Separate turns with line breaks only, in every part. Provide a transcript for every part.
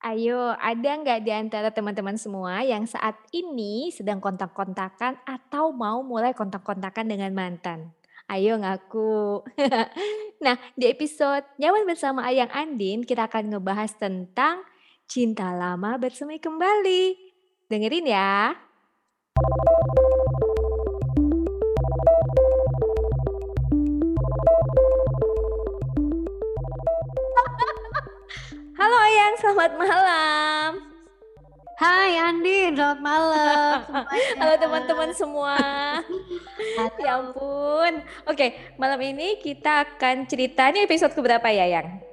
Ayo, ada nggak di antara teman-teman semua yang saat ini sedang kontak-kontakan atau mau mulai kontak-kontakan dengan mantan? Ayo ngaku. Nah, di episode Nyaman Bersama Ayang Andin, kita akan ngebahas tentang cinta lama bersemi kembali. Dengerin ya. Ayang, selamat malam.
Hai Andi, selamat malam
Halo teman-teman semua. Ya ampun. Oke, malam ini kita akan cerita ini episode keberapa ya, Yang?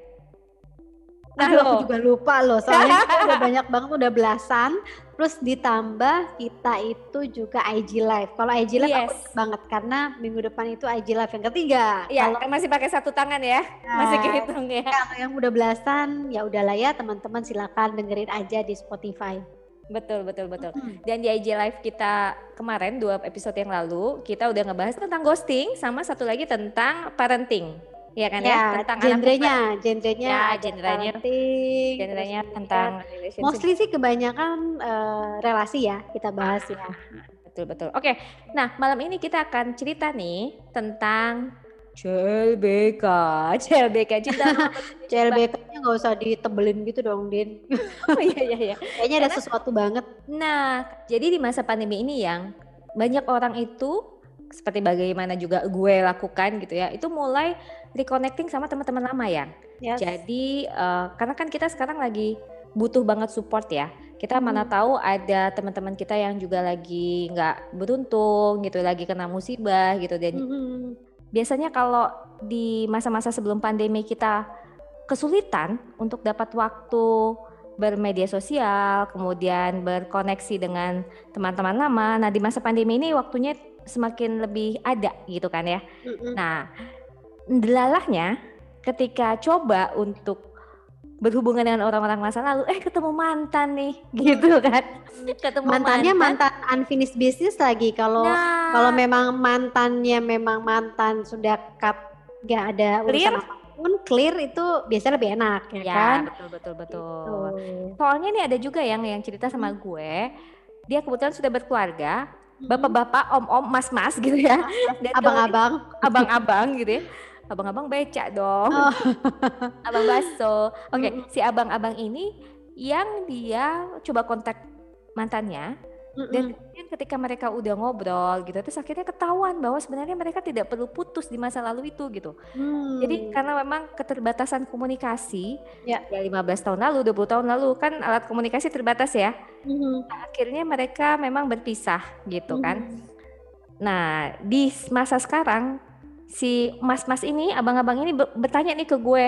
Nah,
Aduh, aku juga lupa loh, soalnya kita udah banyak banget, udah belasan. Terus ditambah kita itu juga IG Live. Kalau IG Live aku
Yes.
ingat banget karena minggu depan itu IG Live yang ketiga.
Iya,
Kalau
kan masih pakai satu tangan ya. Masih
Nah,
kehitung ya.
kalau yang udah belasan, ya udahlah ya teman-teman silakan dengerin aja di Spotify.
Betul, betul, betul.
Mm.
Dan di IG Live kita kemarin dua episode yang lalu, kita udah ngebahas tentang ghosting sama satu lagi tentang parenting. Iya kan ya?
Ya,
Tentang anak
genrenya, genrenya
Ya, genrenya. genrenya tentang relationship.
mostly sih kebanyakan eh, relasi ya kita bahas ya.
Betul betul. Oke, nah malam ini kita akan cerita nih tentang CLBK, CLBK cinta.
CLBK-nya nggak usah ditebelin gitu dong, Din.
Oh iya iya iya.
Kayaknya ada sesuatu banget.
nah, jadi di masa pandemi ini yang banyak orang itu seperti bagaimana juga gue lakukan gitu ya, itu mulai reconnecting sama teman-teman lama ya.
Yes.
Jadi eh, karena kan kita sekarang lagi butuh banget support ya. Kita mana
Mhm.
tahu ada teman-teman kita yang juga lagi nggak beruntung gitu, lagi kena musibah gitu dan
Mhm.
biasanya kalau di masa-masa sebelum pandemi kita kesulitan untuk dapat waktu bermedia sosial, kemudian berkoneksi dengan teman-teman lama. Nah, di masa pandemi ini waktunya semakin lebih ada gitu kan ya.
Mhm.
Nah, delalahnya ketika coba untuk berhubungan dengan orang-orang masa lalu, eh ketemu mantan nih, gitu kan. Ketemu
Mantannya
mantan.
mantan unfinished business lagi. Kalau kalau
Nah,
memang mantannya memang mantan sudah cut, nggak ada
clear?
urusan apa pun, clear itu biasanya lebih enak ya
Ya,
kan?
betul betul
Gitu.
betul. Soalnya nih ada juga yang yang cerita sama
Mhm.
gue, dia kebetulan sudah berkeluarga,
Mhm.
bapak-bapak, om-om, mas-mas gitu ya, kemudian
Abang-abang.
abang-abang gitu ya. Abang-abang beca dong,
Oh.
abang baso. Oke,
Mhm.
si abang-abang ini yang dia coba kontak mantannya dan kemudian ketika mereka udah ngobrol gitu, terus akhirnya ketahuan bahwa sebenarnya mereka tidak perlu putus di masa lalu itu gitu. Jadi
Hmm.
karena memang keterbatasan komunikasi,
Ya.
ya 15 tahun lalu, 20 tahun lalu kan alat komunikasi terbatas ya. Nah, akhirnya mereka memang berpisah gitu kan.
Mhm.
Nah, di masa sekarang si mas-mas ini, abang-abang ini be- bertanya nih ke gue,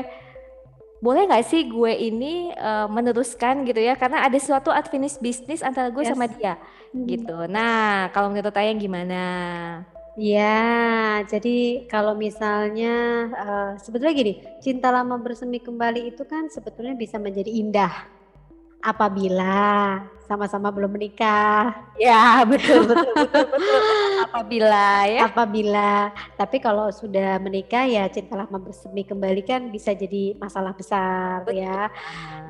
boleh nggak sih gue ini eh, meneruskan gitu ya? Karena ada suatu unfinished business antara gue sama
Yes.
dia
Mhm.
gitu. Nah, kalau menurut Ayang gimana?
Ya, jadi kalau misalnya eh, sebetulnya gini, cinta lama bersemi kembali itu kan sebetulnya bisa menjadi indah apabila sama-sama belum menikah.
Ya, betul betul betul betul. Apabila ya.
Apabila, tapi kalau sudah menikah ya cinta lama bersemi kembali kan bisa jadi masalah besar
Betul
ya.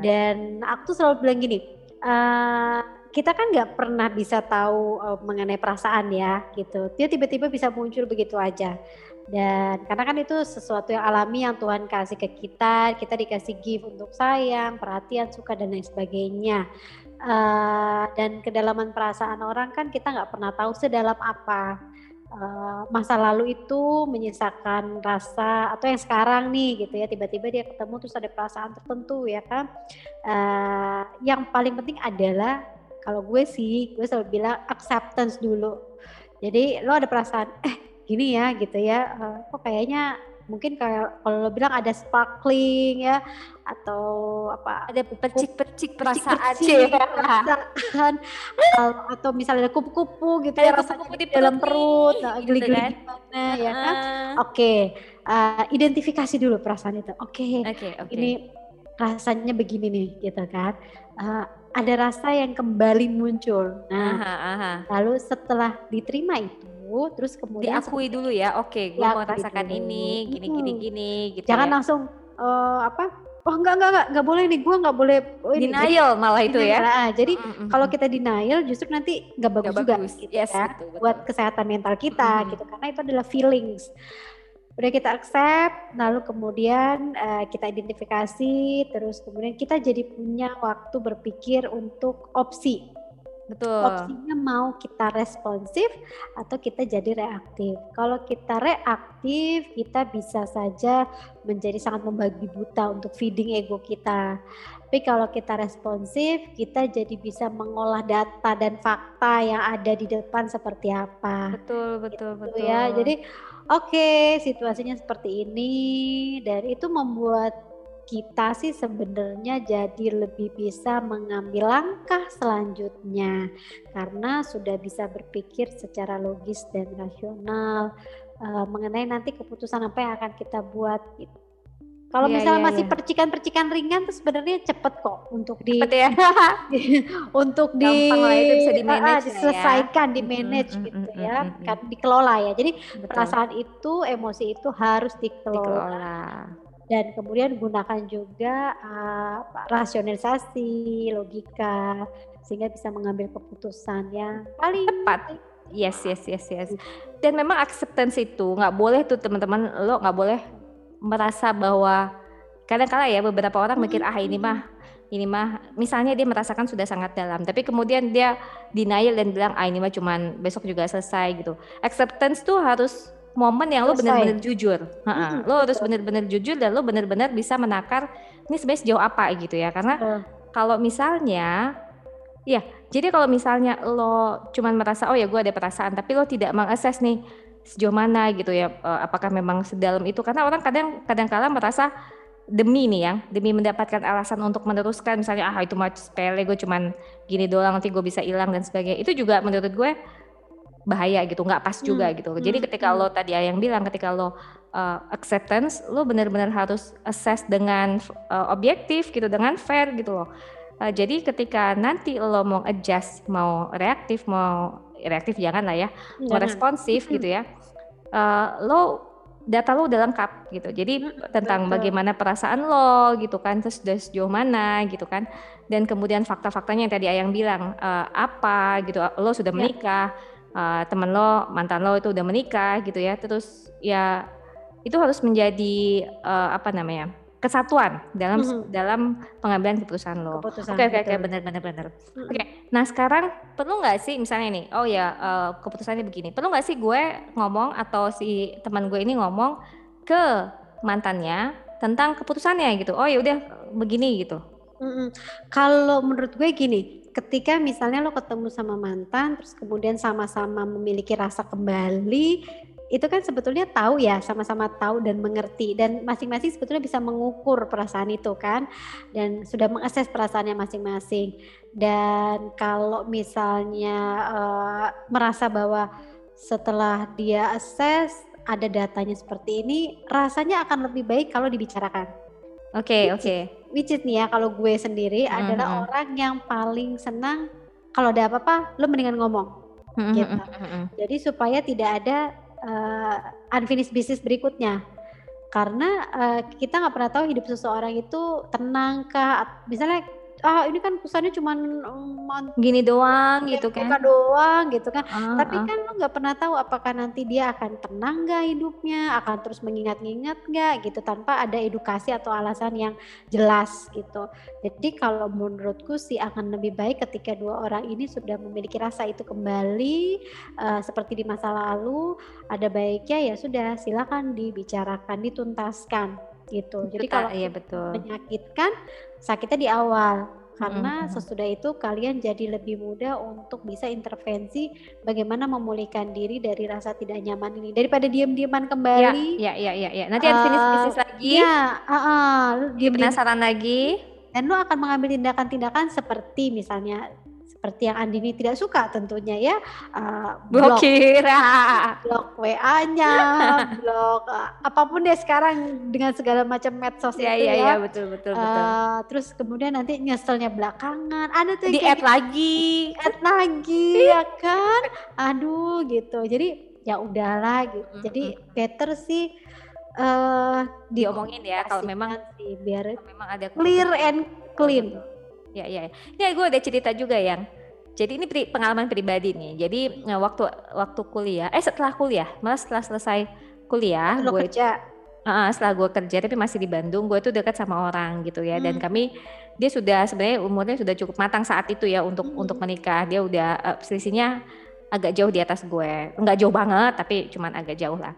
Dan aku tuh selalu bilang gini, eh, kita kan nggak pernah bisa tahu eh, mengenai perasaan ya gitu. Dia tiba-tiba bisa muncul begitu aja. Dan karena kan itu sesuatu yang alami yang Tuhan kasih ke kita, kita dikasih gift untuk sayang, perhatian, suka dan lain sebagainya. Eh, dan kedalaman perasaan orang kan kita nggak pernah tahu sedalam apa eh, masa lalu itu menyisakan rasa atau yang sekarang nih gitu ya tiba-tiba dia ketemu terus ada perasaan tertentu ya kan Eh, yang paling penting adalah kalau gue sih gue selalu bilang acceptance dulu jadi lo ada perasaan eh gini ya gitu ya eh, kok kayaknya mungkin kayak kalau lo bilang ada sparkling ya atau apa
Ada percik-percik perasaan sih.
perasaan atau, misalnya ada kupu-kupu gitu
Ada
ya rasanya
kupu-kupu
di dalam
perut
nah,
gitu
geli-geli
kan.
gimana ya kan oke eh, identifikasi dulu perasaan itu oke
Oke, oke.
ini rasanya begini nih gitu kan Eh, ada rasa yang kembali muncul nah
Aha, aha.
lalu setelah diterima itu terus kemudian
Diakui dulu ya. Oke, gue mau rasakan
dulu.
ini, gini gini
Mm-mm.
gini gitu
jangan
ya.
langsung eh, apa oh enggak enggak enggak, enggak boleh nih, gue enggak boleh oh ini. Jadi
Denial malah itu ya?
heeh. Jadi
Mhm mhm
kalau kita denial justru nanti nggak bagus
Nggak
juga
bagus.
gitu
Yes,
ya,
betul
buat
betul.
kesehatan mental kita
mhm.
gitu, karena itu adalah feelings. Udah kita accept, lalu kemudian, eee, kita identifikasi, terus kemudian kita jadi punya waktu berpikir untuk opsi.
Betul.
Opsinya mau kita responsif atau kita jadi reaktif. Kalau kita reaktif, kita bisa saja menjadi sangat membabi buta untuk feeding ego kita. Tapi kalau kita responsif, kita jadi bisa mengolah data dan fakta yang ada di depan seperti apa.
Betul betul
Gitu ya.
betul.
Jadi, oke situasinya seperti ini dan itu membuat kita sih sebenarnya jadi lebih bisa mengambil langkah selanjutnya, karena sudah bisa berpikir secara logis dan rasional, eee, mengenai nanti keputusan apa yang akan kita buat gitu. Kalau
Iya
misalnya
iya
masih
iya.
percikan-percikan ringan tuh sebenarnya cepet kok untuk di
Cepet ya?
untuk di
lah itu bisa
heeh,
di-manage lah ya.
diselesaikan,
Mhm
di-manage
mhm
gitu
mhm
ya,
mhm.
kan dikelola ya. Jadi
Betul.
perasaan itu, emosi itu harus dikelola
Dikelola.
dan kemudian gunakan juga, apa, rasionalisasi, logika, sehingga bisa mengambil keputusan yang paling
Tepat. Yes yes yes yes.
Gitu.
Dan memang acceptance itu nggak boleh tuh teman-teman, lo nggak boleh merasa bahwa kadang kala ya beberapa orang mikir,
Mhm
"Ah ini
mhm.
mah ini mah" misalnya dia merasakan sudah sangat dalam, tapi kemudian dia denial dan bilang, "Ah ini mah cuman besok juga selesai," gitu. Acceptance tuh harus momen yang lo bener-bener
Selesai.
jujur.
Mhm,
Lo harus
betul.
bener-bener jujur dan lo bener-bener bisa menakar ini sebenarnya sejauh apa gitu ya. Karena
Betul.
kalau misalnya ya, jadi kalau misalnya lo cuman merasa, "Oh ya gue ada perasaan," tapi lo tidak meng-assess nih sejauh mana gitu ya, eee, apakah memang sedalam itu. Karena orang kadang kadang kala merasa demi nih ya, demi mendapatkan alasan untuk meneruskan misalnya, "Ah itu mah sepele, gue cuman gini doang, nanti gue bisa hilang," dan sebagainya. Itu juga menurut gue bahaya gitu, nggak pas juga
Mmm,
gitu. Jadi
mhm
ketika lo tadi yang bilang, ketika lo, eee, acceptance, lo bener-bener harus assess dengan, eee, objektif gitu, dengan fair gitu loh. Eee, jadi ketika nanti lo mau adjust, mau reaktif, mau reaktif jangan lah ya, mau
Jangan.
responsif gitu ya, eee, lo data lo udah lengkap gitu. Jadi tentang
betul.
bagaimana perasaan lo gitu kan, terus udah sejauh mana gitu kan, dan kemudian fakta-faktanya yang tadi Ayang bilang, eee, apa gitu, lo sudah
Ya.
menikah, eee, temen lo, mantan lo itu udah menikah gitu ya, terus ya itu harus menjadi, eee, apa namanya, kesatuan dalam
Mhm.
dalam pengambilan keputusan lo. Oke oke oke,
betul.
bener bener bener.
Mhm.
Oke, nah sekarang perlu nggak sih misalnya nih, oh ya, eee, keputusannya begini, perlu nggak sih gue ngomong atau si teman gue ini ngomong ke mantannya tentang keputusannya gitu, "Oh ya udah begini," gitu?
Mhm. Kalau menurut gue gini, ketika misalnya lo ketemu sama mantan, terus kemudian sama-sama memiliki rasa kembali, itu kan sebetulnya tahu ya, sama-sama tahu dan mengerti dan masing-masing sebetulnya bisa mengukur perasaan itu kan, dan sudah meng-assess perasaannya masing-masing. Dan kalau misalnya, eee, merasa bahwa setelah dia assess, ada datanya seperti ini, rasanya akan lebih baik kalau dibicarakan.
Oke
is
oke.
which is nih ya, kalau gue sendiri
Mhm
adalah
mhm.
orang yang paling senang kalau ada apa-apa, lo mendingan ngomong,
Mhm
gitu.
mhm mhm.
Jadi supaya tidak ada, eee, unfinished business berikutnya. Karena, eee, kita nggak pernah tahu hidup seseorang itu tenang kah, at misalnya, "Ah ini kan keputusannya cuman, mmm, man
Gini doang gitu kan?
doang," gitu kan.
Heeh
Tapi
heeh.
kan lo nggak pernah tahu apakah nanti dia akan tenang nggak hidupnya, akan terus mengingat-ingat nggak gitu, tanpa ada edukasi atau alasan yang jelas gitu. Jadi kalau menurutku sih akan lebih baik ketika dua orang ini sudah memiliki rasa itu kembali, eee, seperti di masa lalu, ada baiknya ya sudah silakan dibicarakan, dituntaskan gitu.
Itu
Jadi kalau
iya betul.
menyakitkan, sakitnya di awal. Karena
mhm.
sesudah itu kalian jadi lebih mudah untuk bisa intervensi bagaimana memulihkan diri dari rasa tidak nyaman ini. Daripada diam-diaman
Iya
kembali,
iya iya iya iya. Nanti unfinished
eee,
business lagi.
iya, heeh, lu
Jadi
diam-diam
penasaran lagi.
dan lo akan mengambil tindakan-tindakan seperti misalnya seperti yang Andini tidak suka tentunya ya, eee, blok
Blokir.
blok WA-nya, blok, eee, apa pun deh sekarang dengan segala macam medsos
Iya
itu
iya iya,
ya.
betul betul betul.
Eee, terus kemudian nanti nyeselnya belakangan, ada tuh kayak
Di-add
gitu.
lagi.
Di-add lagi ya kan, aduh gitu. Jadi ya udahlah gitu. Jadi better sih Eee,
Diomongin ya kalau memang
sih biar
memang ada
clear and
betul
clean.
Ya ya ya. Ya gue ada cerita juga yang jadi ini pri pengalaman pribadi nih. Jadi, eee, waktu waktu kuliah eh setelah kuliah, malah setelah selesai kuliah,
lo
gue
kerja?
heeh, setelah gue kerja tapi masih di Bandung, gue tuh dekat sama orang gitu ya dan
Mmm.
kami dia sudah sebenarnya umurnya sudah cukup matang saat itu ya untuk untuk
Mmm.
menikah. Dia udah, eee, selisihnya agak jauh di atas gue, enggak jauh banget tapi cuman agak jauh lah.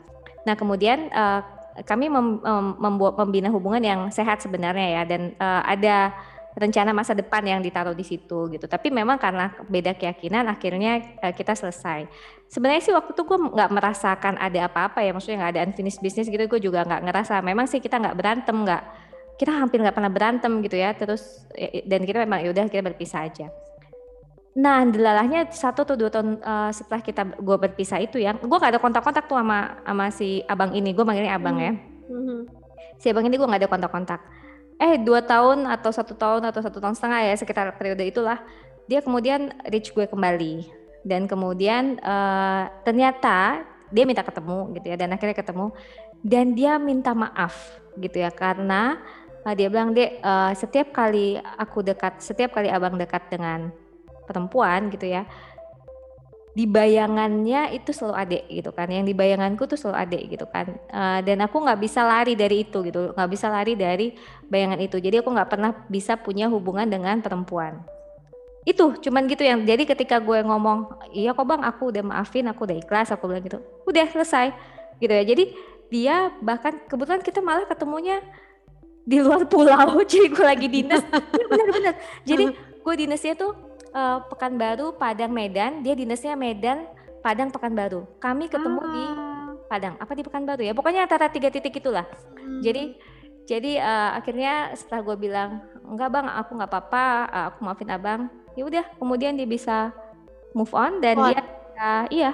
Nah kemudian, eee, kami mem mem membuat membina hubungan yang sehat sebenarnya ya dan, eee, ada rencana masa depan yang ditaruh di situ gitu. Tapi memang karena beda keyakinan akhirnya, eee, kita selesai. Sebenarnya sih waktu itu gue nggak merasakan ada apa-apa ya, maksudnya nggak ada unfinished business gitu, gue juga nggak ngerasa. Memang sih kita nggak berantem, nggak kita hampir nggak pernah berantem gitu ya, terus e e dan kita memang ya udah kita berpisah aja. Nah delalahnya 1 atau 2 tahun, eee, setelah kita gue berpisah itu ya, gue nggak ada kontak-kontak tuh sama sama si abang ini, gue manggilnya abang
Mmm,
ya.
mhm.
Si abang ini gue nggak ada kontak-kontak. Eh 2 tahun atau 1 tahun atau 1 tahun setengah ya sekitar periode itulah, dia kemudian reach gue kembali. Dan kemudian, eee, ternyata dia minta ketemu gitu ya dan akhirnya ketemu. Dan dia minta maaf gitu ya karena, eee, dia bilang, "Dek, eee, setiap kali aku dekat setiap kali Abang dekat dengan perempuan gitu ya" "di bayangannya itu selalu adek," gitu kan, "yang di bayanganku tuh selalu adek," gitu kan, eee, "dan aku nggak bisa lari dari itu," gitu, "nggak bisa lari dari bayangan itu. Jadi aku nggak pernah bisa punya hubungan dengan perempuan." Itu, cuman gitu yang jadi ketika gue ngomong, "Iya kok Bang, aku udah maafin, aku udah ikhlas," aku bilang gitu, udah selesai gitu ya. Jadi dia bahkan kebetulan kita malah ketemunya di luar pulau, jadi gue lagi dinas iya bener bener. Jadi gue dinasnya tuh, eee, Pekanbaru, Padang, Medan, dia dinasnya Medan, Padang, Pekanbaru. Kami ketemu di
Ah.
Padang, apa di Pekanbaru ya, pokoknya antara 3 titik itulah.
Mmm.
Jadi jadi, eee, akhirnya setelah gue bilang, "Enggak Bang, aku nggak apa-apa, eee, aku maafin Abang," ya udah kemudian dia bisa move on dan dia
On.
bisa iya.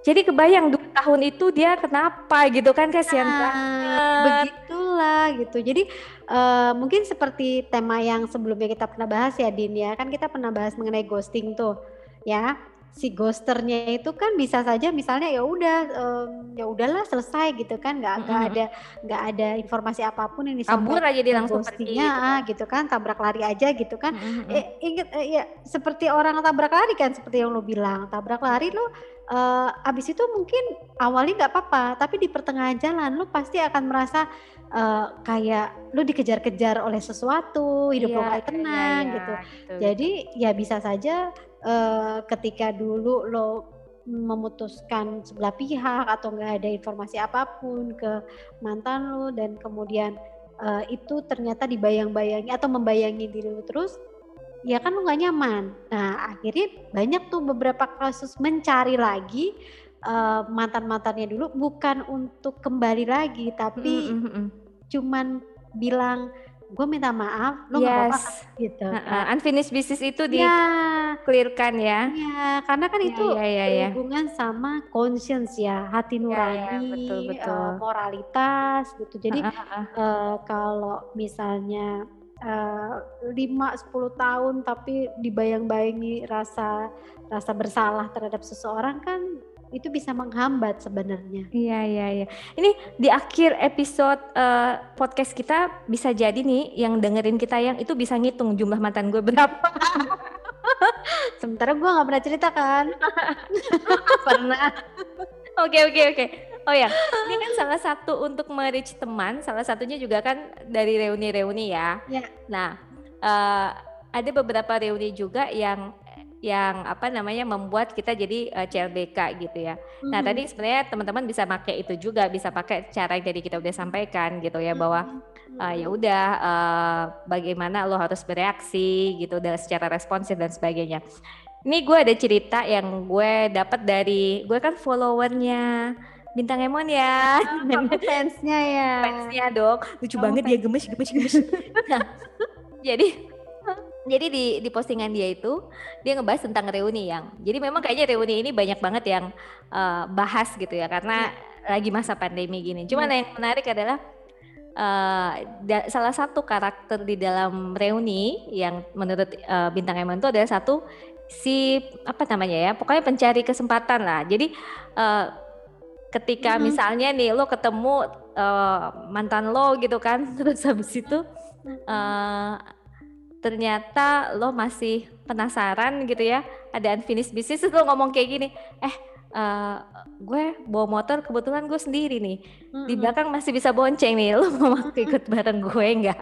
Jadi kebayang 2 tahun itu dia kenapa gitu kan, kasihan
Nah,
banget.
begitulah gitu. Jadi, eee, mungkin seperti tema yang sebelumnya kita pernah bahas ya, Din, ya. Kan kita pernah bahas mengenai ghosting tuh, ya. Si ghoster-nya itu kan bisa saja misalnya ya udah, mmm, ya udahlah selesai gitu kan, nggak
Mhm
nggak
mhm.
ada nggak ada informasi apa pun yang
Kabur
disampaikan
aja dia langsung pergi gitu kan.
gitu kan, tabrak lari aja gitu kan.
Mhm mhm.
E inget eee, ya seperti orang tabrak lari kan, seperti yang lo bilang, tabrak lari lo, eee, habis itu mungkin awalnya nggak papa, tapi di pertengahan jalan lo pasti akan merasa, eee, kayak lo dikejar-kejar oleh sesuatu, hidup lo nggak
iya iya
tenang
iya,
gitu.
gitu gitu.
Jadi ya bisa saja, eee, ketika dulu lo memutuskan sebelah pihak atau nggak ada informasi apa pun ke mantan lo dan kemudian, eee, itu ternyata dibayang-bayangi atau membayangi diri lo terus, ya kan lo nggak nyaman. Nah akhirnya banyak tuh beberapa kasus mencari lagi, eee, mantan-mantannya dulu bukan untuk kembali lagi, tapi
mhm mhm.
cuman bilang, "Gue minta maaf, lo nggak apa-apa
Yes,
kan?" Gitu
heeh,
kan.
unfinished business itu
Iya.
di-clear-kan ya.
Iya, karena kan
Iya
itu
iya iya iya.
berhubungan sama conscience ya, hati
Iya iya, betul
nurani,
betul.
eee, moralitas gitu. Jadi,
Heeh heeh.
eee, kalau misalnya, eee, 5, 10 tahun tapi dibayang-bayangi rasa rasa bersalah terhadap seseorang kan itu bisa menghambat sebenarnya.
Iya iya iya. Ini di akhir episode, eee, podcast kita bisa jadi nih yang dengerin kita yang itu bisa ngitung jumlah mantan gue berapa.
Sementara gua nggak pernah cerita kan.
Pernah. Oke oke oke. Oh ya, ini kan salah satu untuk me-reach teman, salah satunya juga kan dari reuni-reuni ya.
Ya.
Nah, eee, ada beberapa reuni juga yang yang apa namanya, membuat kita jadi, eee, CLBK gitu ya. Nah
Mhm.
tadi sebenarnya teman-teman bisa pakai itu juga, bisa pakai cara yang tadi kita udah sampaikan gitu ya, bahwa, eee, ya udah, eee, bagaimana lo harus bereaksi gitu dan secara responsif dan sebagainya. Ini gue ada cerita yang gue dapat dari gue kan follower-nya Bintang Emon ya.
Oh, fans-nya ya.
Fans-nya dong, lucu
Kamu
banget dia
fans
gemes gemes gemes. Nah, jadi jadi di di postingan dia itu, dia ngebahas tentang reuni yang jadi memang kayaknya reuni ini banyak banget yang, eee, bahas gitu ya, karena
Iya.
lagi masa pandemi gini. Cuman
Iya.
yang menarik adalah, da salah satu karakter di dalam reuni yang menurut, eee, Bintang Emon itu adalah satu, si apa namanya ya, pokoknya pencari kesempatan lah. Jadi, eee, ketika
Mhm.
misalnya nih lo ketemu, eee, mantan lo gitu kan, terus habis itu,
Mhm.
Ternyata lo masih penasaran gitu ya, ada unfinished business lo ngomong kayak gini, "Eh, eee, gue bawa motor kebetulan gue sendiri nih, di
Mhm.
belakang masih bisa bonceng nih, lo mau ikut bareng gue nggak?"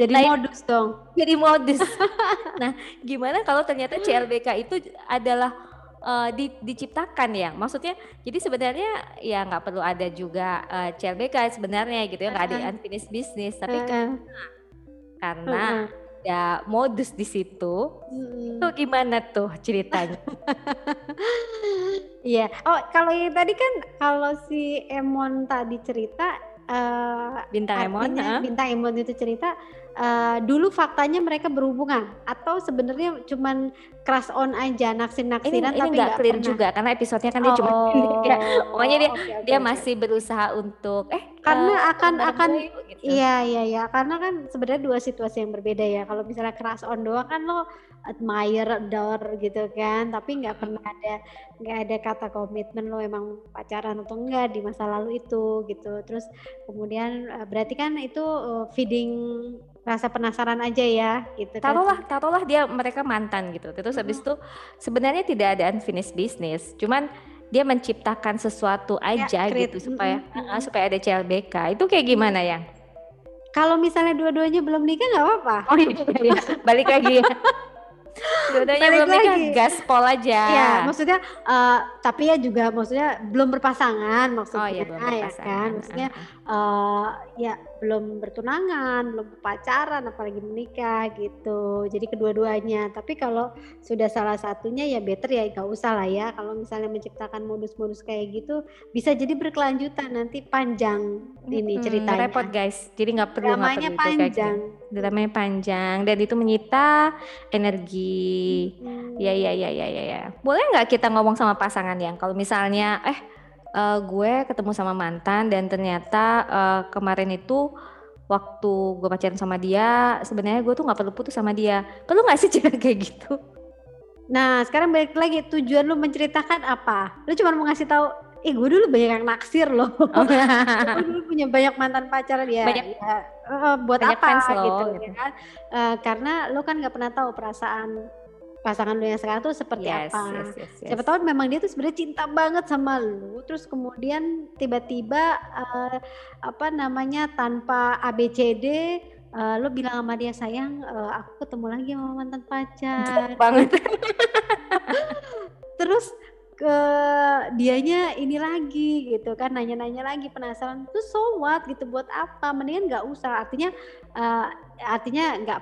Jadi
Nah,
modus dong.
jadi modus. Nah, gimana kalau ternyata CLBK itu adalah, eee, di diciptakan ya? Maksudnya jadi sebenarnya ya nggak perlu ada juga, eee, CLBK sebenarnya gitu ya, nggak ada
Heeh.
unfinished business, tapi
Heeh.
karena
Heeh.
Ada modus di situ, itu
Mhm.
gimana tuh ceritanya?
Iya. Oh, kalau yang tadi kan kalau si Emon tadi cerita, eee,
Bintang Emon, heeh.
Bintang Emon itu cerita, eee, dulu faktanya mereka berhubungan atau sebenarnya cuman crush on aja, naksir-naksiran
ini
tapi
nggak clear
pernah
juga karena episodenya kan dia cuma pendek ya.
Oh,
Pokoknya dia
oke
dia masih berusaha untuk, "Eh,
Karena
eee,
akan akan
gue yuk," gitu.
Iya iya iya, karena kan sebenarnya 2 situasi yang berbeda ya. Kalau misalnya crush on doang kan lo admire, adore gitu kan, tapi nggak
Mhm.
pernah ada nggak ada kata komitmen lo emang pacaran atau enggak di masa lalu itu gitu. Terus kemudian, eee, berarti kan itu, eee, feeding rasa penasaran aja ya gitu kan.
Taruhlah taruhlah dia mereka mantan gitu, terus habis
Mhm.
itu sebenarnya tidak ada unfinished business, cuman dia menciptakan sesuatu
Kayak
aja
create
gitu supaya heeh,
mhm.
supaya ada CLBK. Itu kayak
Mhm.
gimana ya?
Kalau misalnya dua-duanya belum nikah nggak apa-apa.
Oh iya iya, balik lagi ya. Dua-duanya belum nikah, gaspol aja.
Iya, maksudnya, eee, tapi ya juga maksudnya belum berpasangan
Oh
maksudnya
iya, belum
ya kan.
berpasangan,
Maksudnya, eee, ya belum bertunangan, belum pacaran, apalagi menikah gitu. Jadi kedua-duanya. Tapi kalau sudah salah satunya ya better ya nggak usah lah ya. Kalau misalnya menciptakan modus-modus kayak gitu, bisa jadi berkelanjutan nanti panjang ini
Mhm, repot
ceritanya.
guys, jadi nggak perlu nggak perlu gitu.
panjang.
Dramanya panjang dan itu menyita energi. Ya ya
Mhm.
ya ya ya ya. Boleh nggak kita ngomong sama pasangan yang kalau misalnya, eh, eee, gue ketemu sama mantan dan ternyata, eee, kemarin itu waktu gue pacaran sama dia, sebenarnya gue tuh nggak perlu putus sama dia. Perlu nggak sih cerita kayak gitu?
Nah, sekarang balik lagi, tujuan lu menceritakan apa? Lu cuman mau ngasih tahu, "Eh, gue dulu banyak yang naksir loh.
Oh.
Gue dulu punya banyak mantan pacar." Ya
Banyak
ya heeh, buat
banyak
apa
fans
gitu
lo
ya
gitu.
kan. Eee, karena lu kan nggak pernah tahu perasaan pasangan lu yang sekarang tuh seperti
Yes
apa.
yes yes
Siapa
yes.
tahu memang dia tuh sebenarnya cinta banget sama lu, terus kemudian tiba-tiba, eee, apa namanya, tanpa ABCD, eee, lu bilang sama dia, "Sayang, eee, aku ketemu lagi sama mantan pacar."
Jelek banget.
Terus ke dianya ini lagi gitu kan, nanya-nanya lagi, penasaran, terus so what gitu, buat apa? Mendingan nggak usah. Artinya, eee, artinya nggak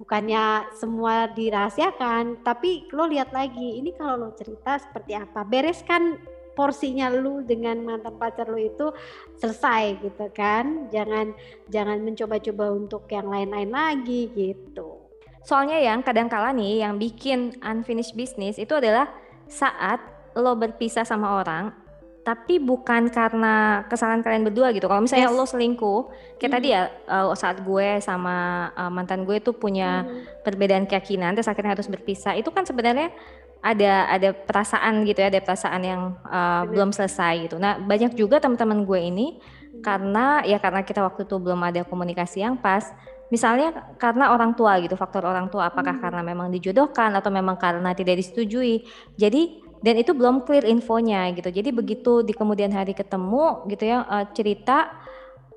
bukannya semua dirahasiakan, tapi lo lihat lagi, ini kalau lo cerita seperti apa, bereskan porsinya lu dengan mantan pacar lu itu selesai gitu kan. Jangan jangan mencoba-coba untuk yang lain-lain lagi gitu.
Soalnya yang kadang kala nih yang bikin unfinished business itu adalah saat lo berpisah sama orang, tapi bukan karena kesalahan kalian berdua gitu. Kalau misalnya
Yes.
lo selingkuh, kayak tadi
Mhm.
ya, eee, saat gue sama, eee, mantan gue tuh punya
Mhm.
perbedaan keyakinan, terus akhirnya harus berpisah, itu kan sebenarnya ada ada perasaan gitu ya, ada perasaan yang,
Bener.
belum selesai gitu. Nah, banyak juga teman-teman gue ini
Mhm.
karena ya karena kita waktu itu belum ada komunikasi yang pas, misalnya karena orang tua gitu, faktor orang tua, apakah
Mhm.
karena memang dijodohkan atau memang karena tidak disetujui. Jadi dan itu belum clear infonya gitu. Jadi begitu di kemudian hari ketemu gitu ya, eee, cerita,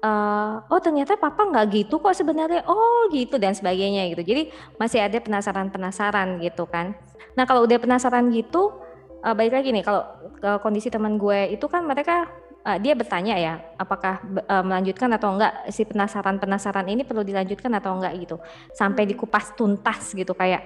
eee, "Oh ternyata papa nggak gitu kok sebenarnya, oh gitu," dan sebagainya gitu. Jadi masih ada penasaran-penasaran gitu kan. Nah kalau udah penasaran gitu, eee, balik lagi nih kalau, eee, kondisi teman gue itu kan mereka, eee, dia bertanya ya, apakah eee, melanjutkan atau enggak, si penasaran-penasaran ini perlu dilanjutkan atau enggak gitu. Sampai dikupas tuntas gitu kayak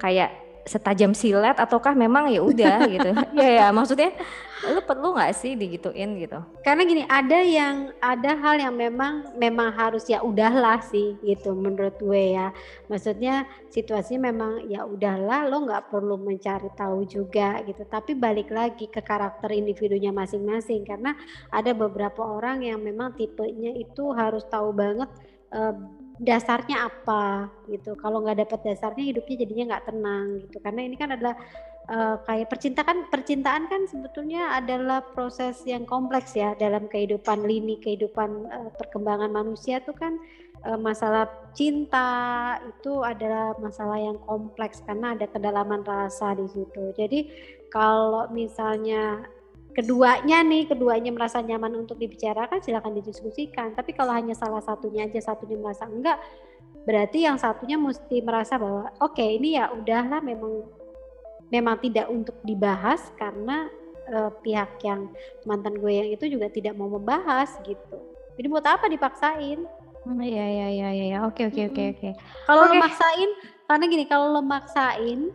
kayak setajam silet ataukah memang ya udah gitu. Iya ya, maksudnya lu perlu nggak sih digituin gitu?
Karena gini, ada yang ada hal yang memang memang harus ya udahlah sih gitu menurut gue ya. Maksudnya situasinya memang ya udahlah, lo nggak perlu mencari tahu juga gitu. Tapi balik lagi ke karakter individunya masing-masing karena ada beberapa orang yang memang tipenya itu harus tahu banget, eee, dasarnya apa gitu. Kalau nggak dapat dasarnya hidupnya jadinya nggak tenang gitu. Karena ini kan adalah uh, kayak percintaan percintaan kan sebetulnya adalah proses yang kompleks ya dalam kehidupan lini kehidupan uh, perkembangan manusia tuh kan uh, masalah cinta itu adalah masalah yang kompleks karena ada kedalaman rasa di situ. Jadi kalau misalnya keduanya nih, keduanya merasa nyaman untuk dibicarakan silakan didiskusikan. Tapi kalau hanya salah satunya aja satunya merasa enggak, berarti yang satunya mesti merasa bahwa oke okay, ini ya udahlah memang memang tidak untuk dibahas karena uh, pihak yang mantan gue yang itu juga tidak mau membahas gitu. Jadi buat apa dipaksain?
Hmm, iya iya iya iya. Oke oke oke oke.
Kalau lo maksain karena gini, kalau lo maksain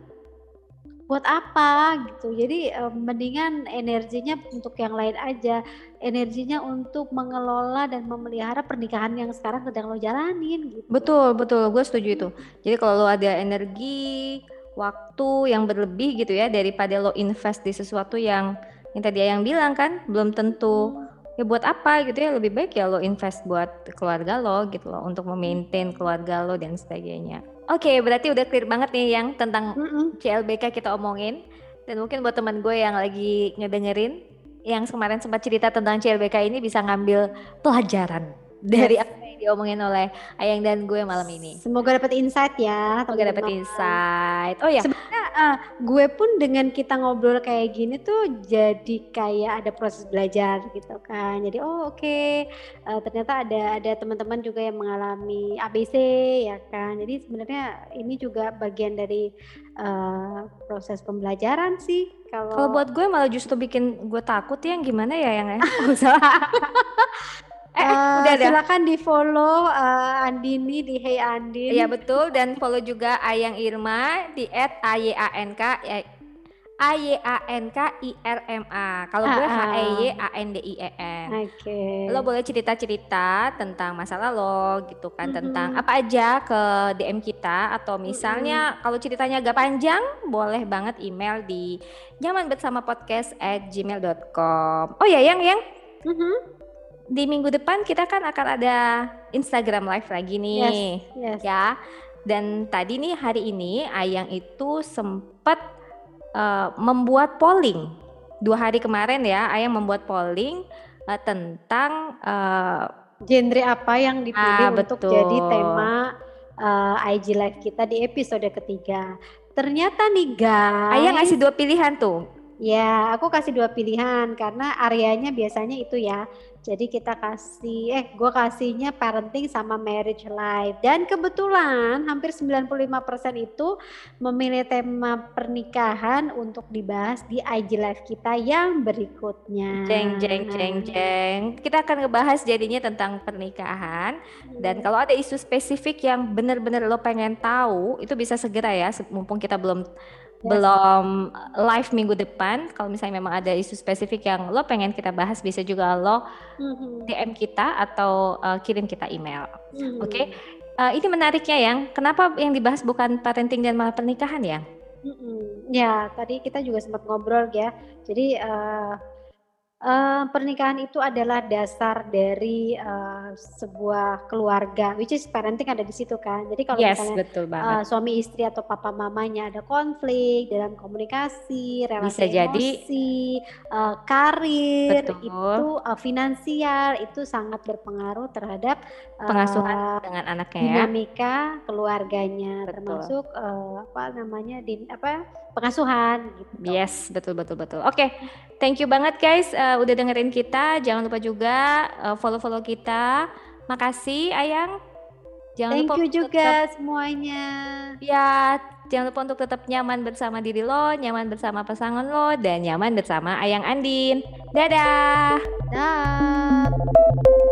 buat apa gitu. Jadi uh, mendingan energinya untuk yang lain aja. Energinya untuk mengelola dan memelihara pernikahan yang sekarang sedang lo jalanin gitu.
Betul, betul. Gue setuju itu. Jadi kalau lo ada energi, waktu yang berlebih gitu ya daripada lo invest di sesuatu yang yang tadi yang bilang kan belum tentu ya buat apa gitu ya lebih baik ya lo invest buat keluarga lo gitu loh untuk memaintain keluarga lo dan sebagainya. Oke, berarti udah clear banget nih yang tentang mm -mm. CLBK kita omongin. Dan mungkin buat teman gue yang lagi ngedengerin, yang kemarin sempat cerita tentang CLBK ini bisa ngambil pelajaran dari yes. Diomongin oleh Ayang dan gue malam ini.
Semoga dapat insight ya.
Semoga dapat insight. Oh ya.
Sebenarnya uh, gue pun dengan kita ngobrol kayak gini tuh jadi kayak ada proses belajar gitu kan. Jadi oh oke okay. uh, ternyata ada ada teman-teman juga yang mengalami ABC ya kan. Jadi sebenarnya ini juga bagian dari uh, proses pembelajaran sih.
Kalau buat gue malah justru bikin gue takut ya yang gimana ya yang ya.
Eh, uh, udah ada. Silakan di follow uh, Andini di Hey Andin.
Iya betul dan follow juga Ayang Irma di @ayank A Y A N K I R M A. Kalau gue H E Y A N D I E N. Oke. Okay. Lo boleh cerita-cerita tentang masalah lo gitu kan mm -hmm. tentang apa aja ke DM kita atau misalnya mm -hmm. kalau ceritanya agak panjang boleh banget email di nyaman bersama podcast at gmail.com. Oh ya yang yang. Mm -hmm di minggu depan kita kan akan ada Instagram live lagi nih, yes, yes. ya. Dan tadi nih hari ini Ayang itu sempat uh, membuat polling dua hari kemarin ya, Ayang membuat polling uh, tentang uh,
genre apa yang dipilih ah, untuk betul. jadi tema uh, IG live kita di episode ketiga. Ternyata nih guys,
Ayang ngasih dua pilihan tuh.
Ya, aku kasih dua pilihan karena areanya biasanya itu ya jadi kita kasih, eh gue kasihnya parenting sama marriage life. Dan kebetulan hampir 95% itu memilih tema pernikahan untuk dibahas di IG live kita yang berikutnya.
Jeng jeng jeng jeng. Kita akan ngebahas jadinya tentang pernikahan. Dan kalau ada isu spesifik yang benar-benar lo pengen tahu, itu bisa segera ya, mumpung kita belum belum live minggu depan kalau misalnya memang ada isu spesifik yang lo pengen kita bahas bisa juga lo mm-hmm. DM kita atau uh, kirim kita email mm-hmm. oke okay? uh, eh, ini menariknya yang kenapa yang dibahas bukan parenting dan malah pernikahan ya
mm-hmm. ya tadi kita juga sempat ngobrol ya jadi uh, Uh, pernikahan itu adalah dasar dari uh, sebuah keluarga, which is parenting ada di situ kan. Jadi kalau yes, misalnya betul Uh, suami istri atau papa mamanya ada konflik dalam komunikasi, relasi Bisa emosi, uh, karir, betul. itu uh, finansial itu sangat berpengaruh terhadap
uh, pengasuhan dengan anaknya
ya. dinamika keluarganya, betul. termasuk uh, apa namanya di apa pengasuhan. Gitu.
Yes, betul betul betul. Oke, okay. thank you banget guys. Uh, udah dengerin kita. Jangan lupa juga uh, follow-follow kita. Makasih Ayang.
Jangan Thank lupa you juga tetap, semuanya.
Ya, jangan lupa untuk tetap nyaman bersama diri lo, nyaman bersama pasangan lo, dan nyaman bersama Ayang Andin. Dadah. Dadah.